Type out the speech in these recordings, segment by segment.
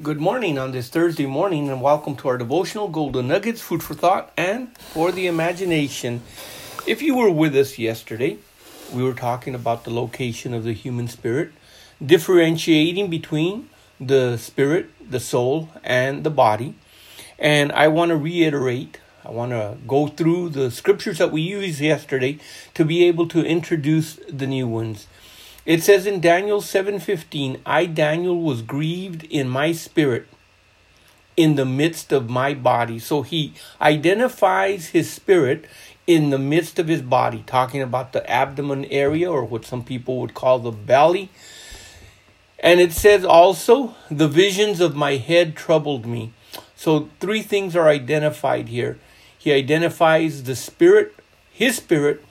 Good morning on this Thursday morning, and welcome to our devotional Golden Nuggets, food for thought and for the imagination. If you were with us yesterday, we were talking about the location of the human spirit, differentiating between the spirit, the soul, and the body. And I want to reiterate, I want to go through the scriptures that we used yesterday to be able to introduce the new ones. It says in Daniel 7:15, I Daniel was grieved in my spirit in the midst of my body. So he identifies his spirit in the midst of his body, talking about the abdomen area or what some people would call the belly. And it says also, the visions of my head troubled me. So three things are identified here. He identifies the spirit, his spirit,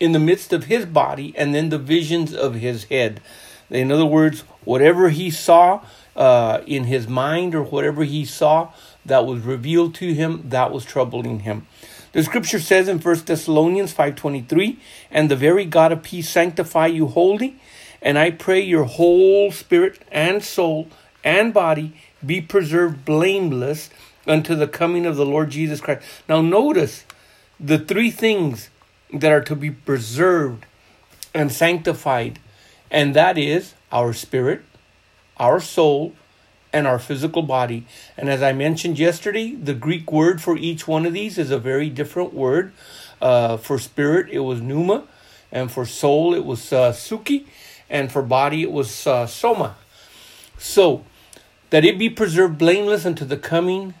in the midst of his body and then the visions of his head. In other words, whatever he saw uh, in his mind or whatever he saw that was revealed to him, that was troubling him. The scripture says in 1 Thessalonians 5.23, And the very God of peace sanctify you wholly, and I pray your whole spirit and soul and body be preserved blameless unto the coming of the Lord Jesus Christ. Now notice the three things that are to be preserved and sanctified, and that is our spirit, our soul, and our physical body. And as I mentioned yesterday, the Greek word for each one of these is a very different word. Uh, for spirit, it was pneuma, and for soul, it was uh, suki, and for body, it was uh, soma. So, that it be preserved blameless unto the coming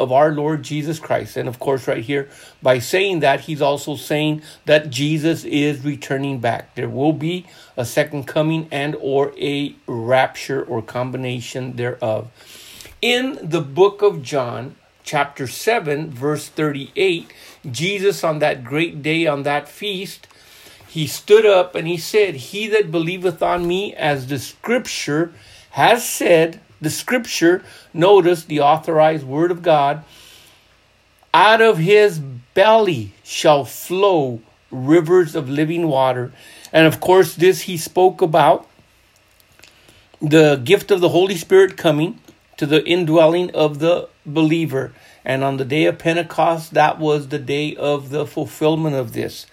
of our Lord Jesus Christ. And of course, right here, by saying that, he's also saying that Jesus is returning back. There will be a second coming and or a rapture or combination thereof. In the book of John, chapter 7, verse 38, Jesus on that great day, on that feast, he stood up and he said, He that believeth on me, as the scripture has said, the scripture, notice the authorized word of God, out of his belly shall flow rivers of living water. And of course, this he spoke about the gift of the Holy Spirit coming to the indwelling of the believer. And on the day of Pentecost, that was the day of the fulfillment of this.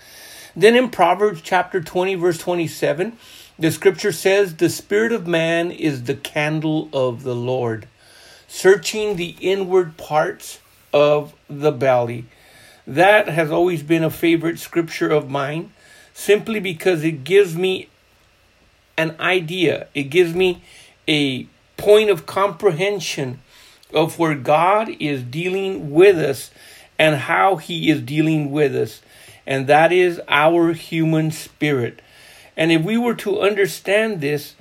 Then in Proverbs chapter 20, verse 27, the scripture says, The spirit of man is the candle of the Lord, searching the inward parts of the belly. That has always been a favorite scripture of mine, simply because it gives me an idea, it gives me a point of comprehension of where God is dealing with us and how He is dealing with us, and that is our human spirit. And if we were to understand this,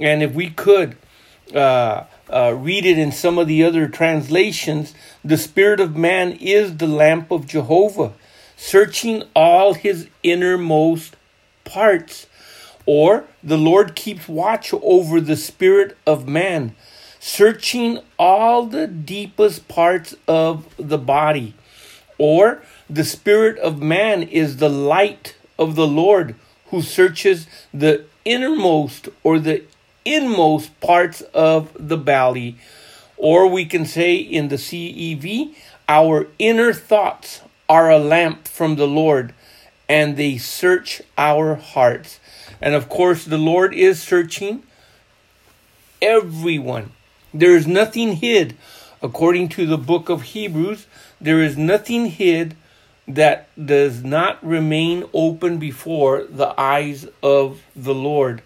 and if we could uh, uh, read it in some of the other translations, the Spirit of man is the lamp of Jehovah, searching all his innermost parts. Or the Lord keeps watch over the spirit of man, searching all the deepest parts of the body. Or the spirit of man is the light of the Lord, who searches the innermost or the inmost parts of the belly. Or we can say in the CEV, our inner thoughts are a lamp from the Lord and they search our hearts. And of course, the Lord is searching everyone. There is nothing hid. According to the book of Hebrews, there is nothing hid that does not remain open before the eyes of the Lord.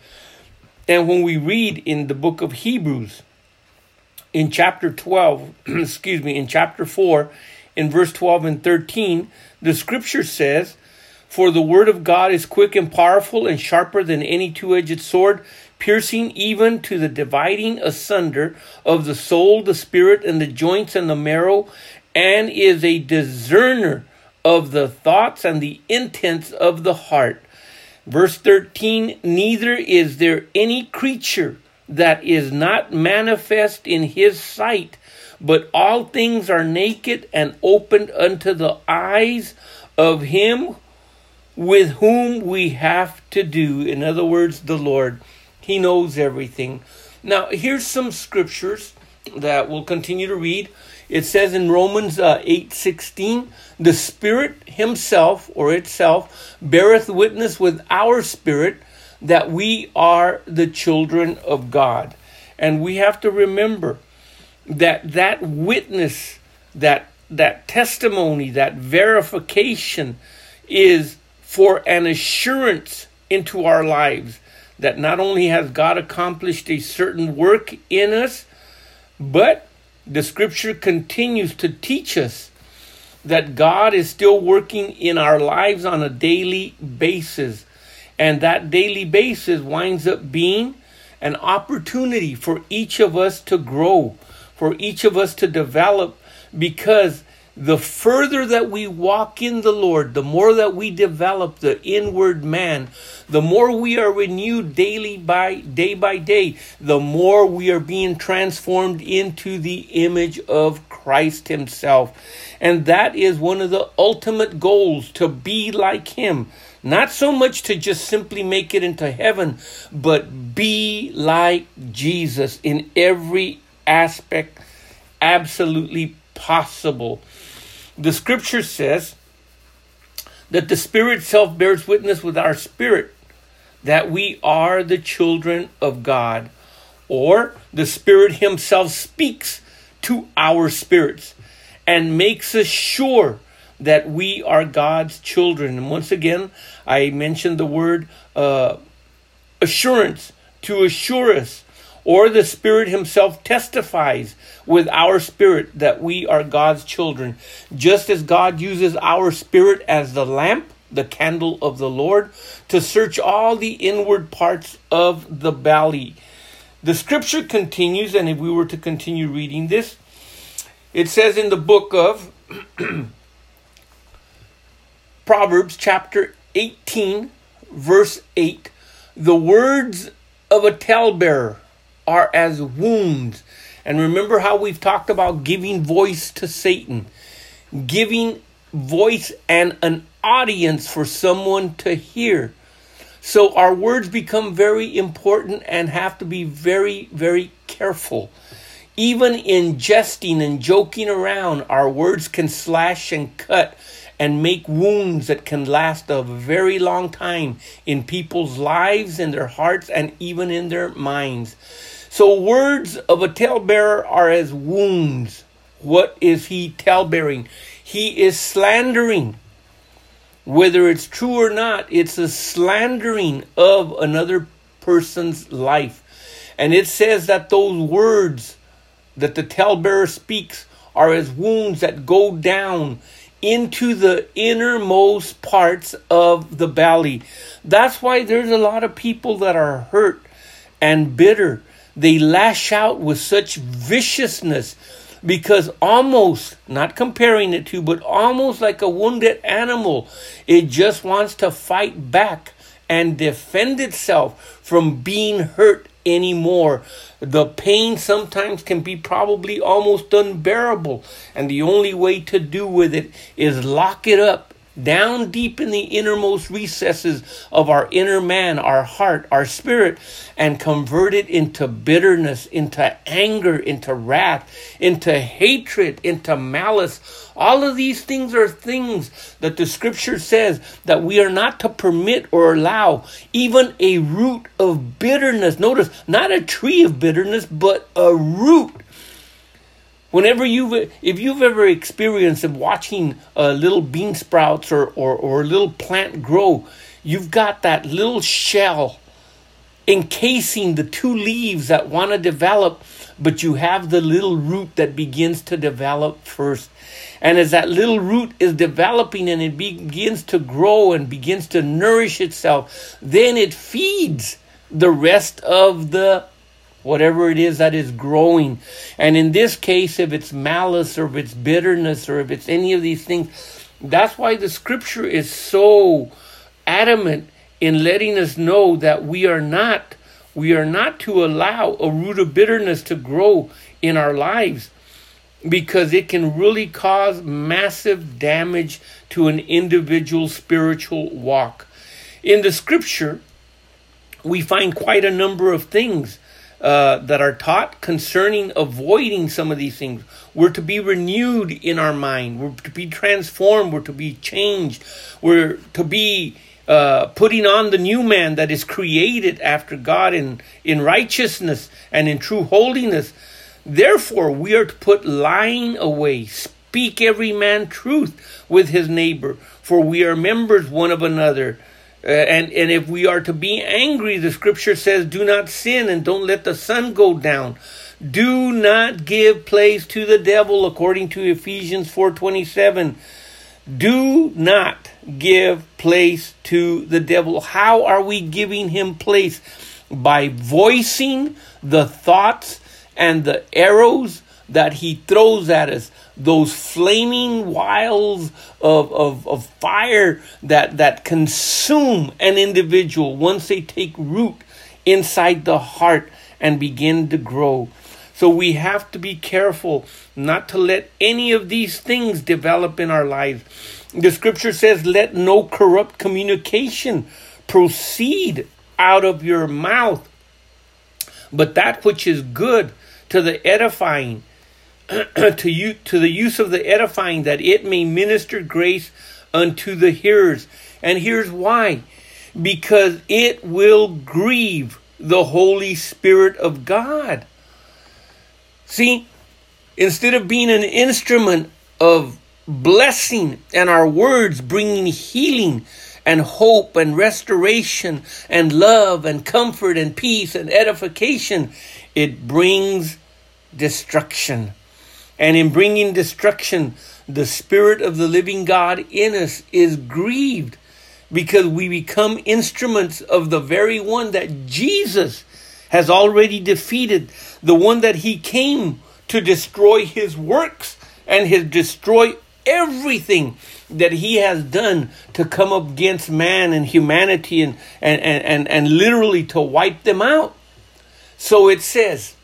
And when we read in the book of Hebrews, in chapter 12, excuse me, in chapter 4, in verse 12 and 13, the scripture says, For the word of God is quick and powerful and sharper than any two edged sword, piercing even to the dividing asunder of the soul, the spirit, and the joints and the marrow, and is a discerner of the thoughts and the intents of the heart. Verse 13 Neither is there any creature that is not manifest in his sight, but all things are naked and opened unto the eyes of him with whom we have to do. In other words, the Lord. He knows everything. Now, here's some scriptures that we'll continue to read. It says in Romans uh, 8 16, the Spirit Himself or itself beareth witness with our spirit that we are the children of God. And we have to remember that that witness, that that testimony, that verification is for an assurance into our lives that not only has God accomplished a certain work in us, but the scripture continues to teach us that God is still working in our lives on a daily basis. And that daily basis winds up being an opportunity for each of us to grow, for each of us to develop, because the further that we walk in the Lord, the more that we develop the inward man, the more we are renewed daily by day by day, the more we are being transformed into the image of Christ Himself. And that is one of the ultimate goals to be like Him. Not so much to just simply make it into heaven, but be like Jesus in every aspect absolutely possible. The scripture says that the Spirit self bears witness with our spirit that we are the children of God, or the Spirit Himself speaks to our spirits and makes us sure that we are God's children. And once again, I mentioned the word uh, assurance to assure us, or the Spirit Himself testifies with our spirit that we are God's children. Just as God uses our spirit as the lamp, the candle of the Lord, to search all the inward parts of the belly. The scripture continues, and if we were to continue reading this, it says in the book of Proverbs, chapter 18, verse 8 the words of a talebearer are as wounds. And remember how we've talked about giving voice to Satan, giving voice and an audience for someone to hear. So our words become very important and have to be very, very careful. Even in jesting and joking around, our words can slash and cut and make wounds that can last a very long time in people's lives, in their hearts, and even in their minds. So, words of a talebearer are as wounds. What is he talebearing? He is slandering. Whether it's true or not, it's a slandering of another person's life. And it says that those words that the talebearer speaks are as wounds that go down into the innermost parts of the belly. That's why there's a lot of people that are hurt and bitter. They lash out with such viciousness because almost, not comparing it to, but almost like a wounded animal, it just wants to fight back and defend itself from being hurt anymore. The pain sometimes can be probably almost unbearable, and the only way to do with it is lock it up down deep in the innermost recesses of our inner man, our heart, our spirit, and convert it into bitterness, into anger, into wrath, into hatred, into malice. All of these things are things that the scripture says that we are not to permit or allow. Even a root of bitterness. Notice, not a tree of bitterness, but a root Whenever you've, if you've ever experienced watching uh, little bean sprouts or, or, or a little plant grow, you've got that little shell encasing the two leaves that want to develop, but you have the little root that begins to develop first. And as that little root is developing and it begins to grow and begins to nourish itself, then it feeds the rest of the whatever it is that is growing. And in this case, if it's malice or if it's bitterness or if it's any of these things, that's why the scripture is so adamant in letting us know that we are not we are not to allow a root of bitterness to grow in our lives because it can really cause massive damage to an individual spiritual walk. In the scripture, we find quite a number of things uh, that are taught concerning avoiding some of these things. We're to be renewed in our mind. We're to be transformed. We're to be changed. We're to be uh, putting on the new man that is created after God in, in righteousness and in true holiness. Therefore, we are to put lying away, speak every man truth with his neighbor, for we are members one of another. Uh, and, and if we are to be angry, the scripture says, do not sin and don't let the sun go down. Do not give place to the devil, according to Ephesians 4.27. Do not give place to the devil. How are we giving him place? By voicing the thoughts and the arrows that he throws at us, those flaming wiles of, of, of fire that, that consume an individual once they take root inside the heart and begin to grow. So we have to be careful not to let any of these things develop in our lives. The scripture says, Let no corrupt communication proceed out of your mouth, but that which is good to the edifying, to you to the use of the edifying, that it may minister grace unto the hearers. And here's why because it will grieve the Holy Spirit of God. See, instead of being an instrument of blessing and our words bringing healing and hope and restoration and love and comfort and peace and edification, it brings destruction. And in bringing destruction, the Spirit of the living God in us is grieved because we become instruments of the very one that Jesus has already defeated, the one that he came to destroy his works and his destroy everything that he has done to come up against man and humanity and, and, and, and, and literally to wipe them out. So it says,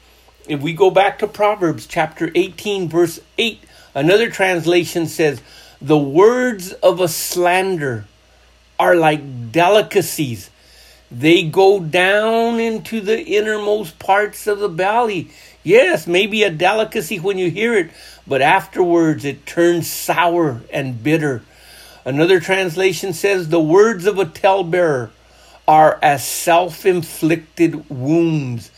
if we go back to Proverbs chapter 18, verse 8, another translation says, The words of a slander are like delicacies they go down into the innermost parts of the belly. Yes, maybe a delicacy when you hear it, but afterwards it turns sour and bitter. Another translation says the words of a talebearer are as self inflicted wounds.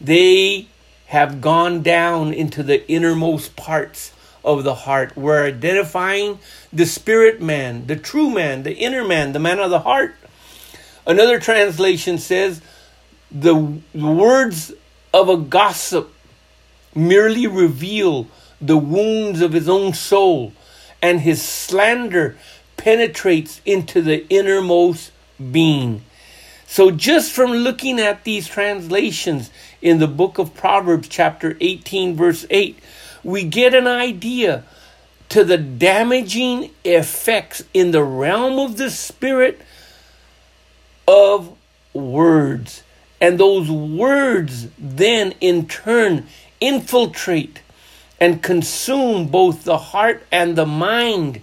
They have gone down into the innermost parts of the heart. We're identifying the spirit man, the true man, the inner man, the man of the heart. Another translation says, the words of a gossip merely reveal the wounds of his own soul, and his slander penetrates into the innermost being. So, just from looking at these translations in the book of Proverbs, chapter 18, verse 8, we get an idea to the damaging effects in the realm of the spirit of words. And those words then in turn infiltrate and consume both the heart and the mind.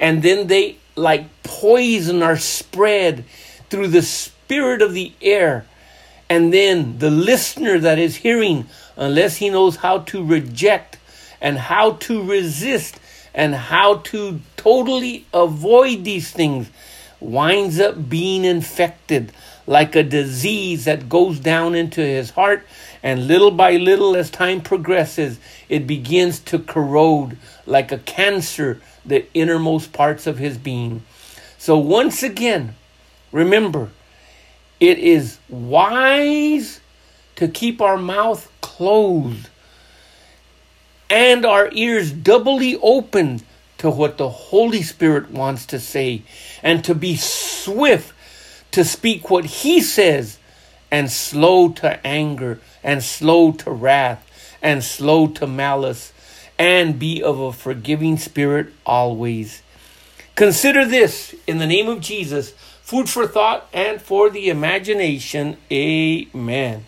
And then they, like poison, are spread through the spirit of the air. And then the listener that is hearing, unless he knows how to reject and how to resist and how to totally avoid these things, winds up being infected like a disease that goes down into his heart. And little by little, as time progresses, it begins to corrode like a cancer the innermost parts of his being. So, once again, remember, it is wise to keep our mouth closed and our ears doubly open to what the Holy Spirit wants to say and to be swift to speak what He says and slow to anger and slow to wrath and slow to malice and be of a forgiving spirit always. Consider this in the name of Jesus food for thought and for the imagination. Amen.